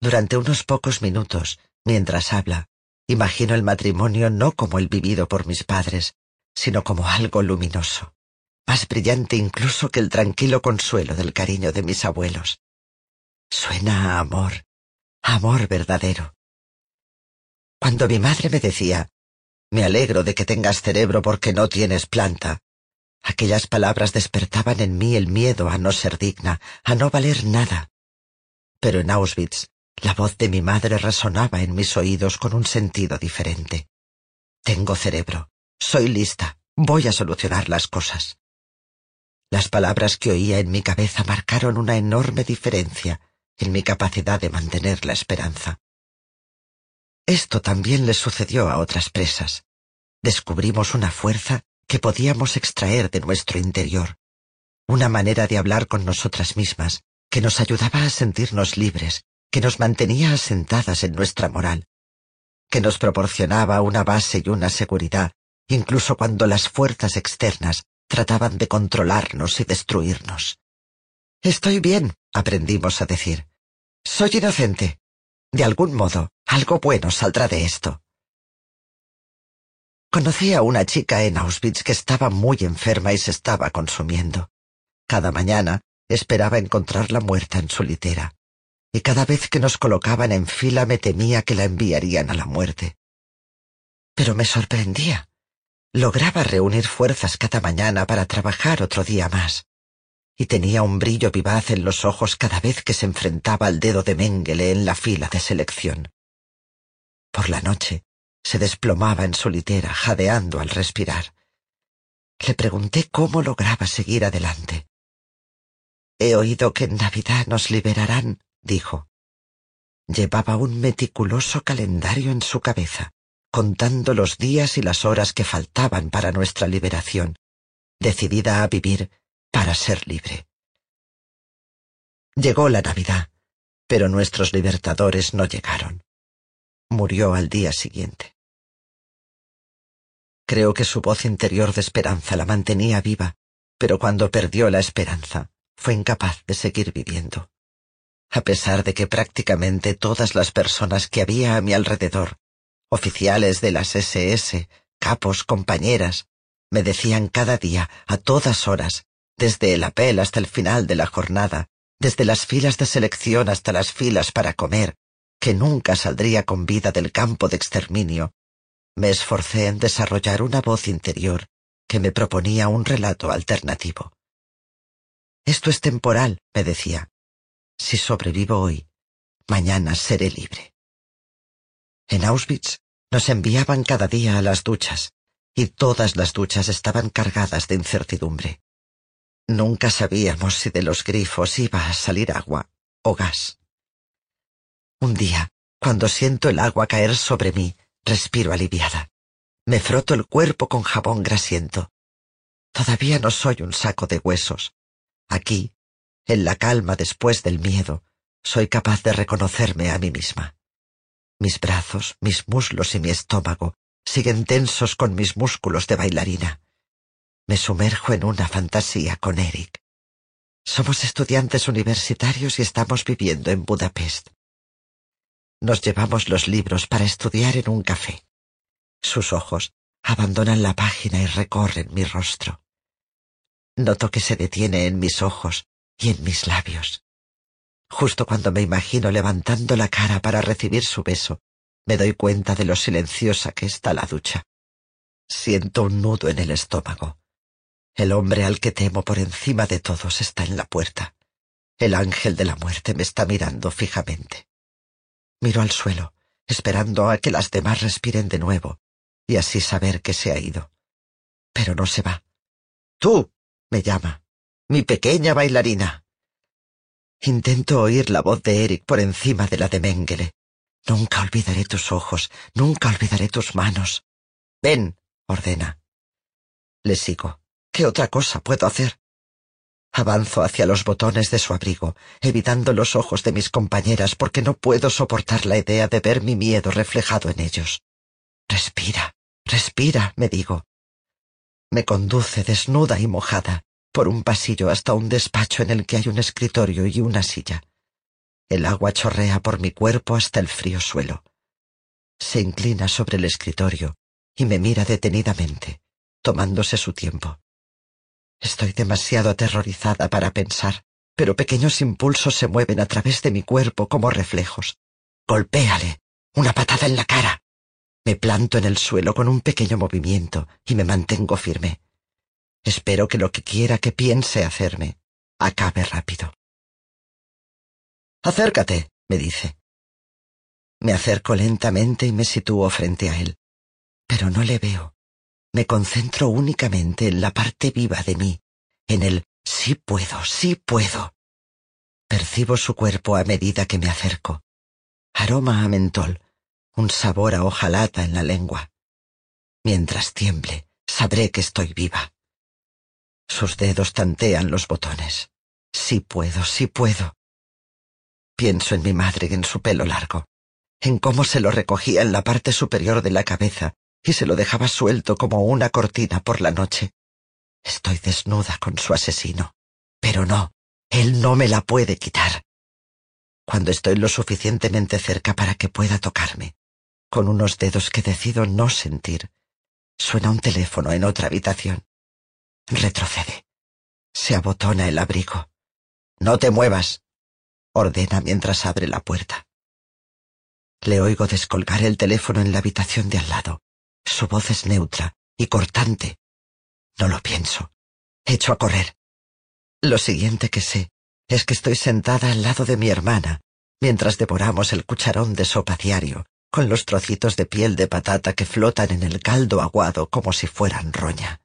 Durante unos pocos minutos, mientras habla, imagino el matrimonio no como el vivido por mis padres, sino como algo luminoso, más brillante incluso que el tranquilo consuelo del cariño de mis abuelos. Suena a amor, amor verdadero. Cuando mi madre me decía, me alegro de que tengas cerebro porque no tienes planta, aquellas palabras despertaban en mí el miedo a no ser digna, a no valer nada. Pero en Auschwitz, la voz de mi madre resonaba en mis oídos con un sentido diferente. Tengo cerebro, soy lista, voy a solucionar las cosas. Las palabras que oía en mi cabeza marcaron una enorme diferencia en mi capacidad de mantener la esperanza. Esto también le sucedió a otras presas. Descubrimos una fuerza que podíamos extraer de nuestro interior, una manera de hablar con nosotras mismas que nos ayudaba a sentirnos libres, que nos mantenía asentadas en nuestra moral, que nos proporcionaba una base y una seguridad, incluso cuando las fuerzas externas trataban de controlarnos y destruirnos. Estoy bien, aprendimos a decir. Soy inocente. De algún modo, algo bueno saldrá de esto. Conocí a una chica en Auschwitz que estaba muy enferma y se estaba consumiendo. Cada mañana esperaba encontrarla muerta en su litera, y cada vez que nos colocaban en fila me temía que la enviarían a la muerte. Pero me sorprendía. Lograba reunir fuerzas cada mañana para trabajar otro día más, y tenía un brillo vivaz en los ojos cada vez que se enfrentaba al dedo de Mengele en la fila de selección. Por la noche se desplomaba en su litera, jadeando al respirar. Le pregunté cómo lograba seguir adelante. He oído que en Navidad nos liberarán, dijo. Llevaba un meticuloso calendario en su cabeza, contando los días y las horas que faltaban para nuestra liberación, decidida a vivir para ser libre. Llegó la Navidad, pero nuestros libertadores no llegaron. Murió al día siguiente. Creo que su voz interior de esperanza la mantenía viva, pero cuando perdió la esperanza, fue incapaz de seguir viviendo. A pesar de que prácticamente todas las personas que había a mi alrededor, oficiales de las SS, capos, compañeras, me decían cada día, a todas horas, desde el apel hasta el final de la jornada, desde las filas de selección hasta las filas para comer, que nunca saldría con vida del campo de exterminio, me esforcé en desarrollar una voz interior que me proponía un relato alternativo. Esto es temporal, me decía. Si sobrevivo hoy, mañana seré libre. En Auschwitz nos enviaban cada día a las duchas, y todas las duchas estaban cargadas de incertidumbre. Nunca sabíamos si de los grifos iba a salir agua o gas. Un día, cuando siento el agua caer sobre mí, respiro aliviada. Me froto el cuerpo con jabón grasiento. Todavía no soy un saco de huesos. Aquí, en la calma después del miedo, soy capaz de reconocerme a mí misma. Mis brazos, mis muslos y mi estómago siguen tensos con mis músculos de bailarina. Me sumerjo en una fantasía con Eric. Somos estudiantes universitarios y estamos viviendo en Budapest. Nos llevamos los libros para estudiar en un café. Sus ojos abandonan la página y recorren mi rostro. Noto que se detiene en mis ojos y en mis labios. Justo cuando me imagino levantando la cara para recibir su beso, me doy cuenta de lo silenciosa que está la ducha. Siento un nudo en el estómago. El hombre al que temo por encima de todos está en la puerta. El ángel de la muerte me está mirando fijamente. Miro al suelo, esperando a que las demás respiren de nuevo, y así saber que se ha ido. Pero no se va. Tú, me llama, mi pequeña bailarina. Intento oír la voz de Eric por encima de la de Mengele. Nunca olvidaré tus ojos, nunca olvidaré tus manos. Ven, ordena. Le sigo. ¿Qué otra cosa puedo hacer? Avanzo hacia los botones de su abrigo, evitando los ojos de mis compañeras porque no puedo soportar la idea de ver mi miedo reflejado en ellos. Respira, respira, me digo. Me conduce desnuda y mojada por un pasillo hasta un despacho en el que hay un escritorio y una silla. El agua chorrea por mi cuerpo hasta el frío suelo. Se inclina sobre el escritorio y me mira detenidamente, tomándose su tiempo. Estoy demasiado aterrorizada para pensar, pero pequeños impulsos se mueven a través de mi cuerpo como reflejos. Golpéale. Una patada en la cara. Me planto en el suelo con un pequeño movimiento y me mantengo firme. Espero que lo que quiera que piense hacerme acabe rápido. Acércate, me dice. Me acerco lentamente y me sitúo frente a él. Pero no le veo me concentro únicamente en la parte viva de mí, en el sí puedo, sí puedo. Percibo su cuerpo a medida que me acerco. Aroma a mentol, un sabor a hojalata en la lengua. Mientras tiemble, sabré que estoy viva. Sus dedos tantean los botones. Sí puedo, sí puedo. Pienso en mi madre y en su pelo largo, en cómo se lo recogía en la parte superior de la cabeza y se lo dejaba suelto como una cortina por la noche. Estoy desnuda con su asesino. Pero no, él no me la puede quitar. Cuando estoy lo suficientemente cerca para que pueda tocarme, con unos dedos que decido no sentir, suena un teléfono en otra habitación. Retrocede. Se abotona el abrigo. No te muevas, ordena mientras abre la puerta. Le oigo descolgar el teléfono en la habitación de al lado. Su voz es neutra y cortante. No lo pienso. Echo a correr. Lo siguiente que sé es que estoy sentada al lado de mi hermana, mientras devoramos el cucharón de sopa diario, con los trocitos de piel de patata que flotan en el caldo aguado como si fueran roña.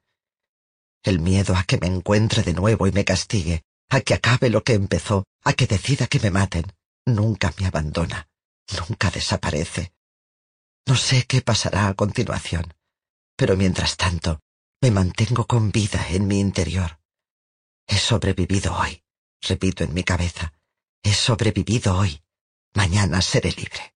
El miedo a que me encuentre de nuevo y me castigue, a que acabe lo que empezó, a que decida que me maten, nunca me abandona, nunca desaparece. No sé qué pasará a continuación, pero mientras tanto me mantengo con vida en mi interior. He sobrevivido hoy, repito en mi cabeza. He sobrevivido hoy. Mañana seré libre.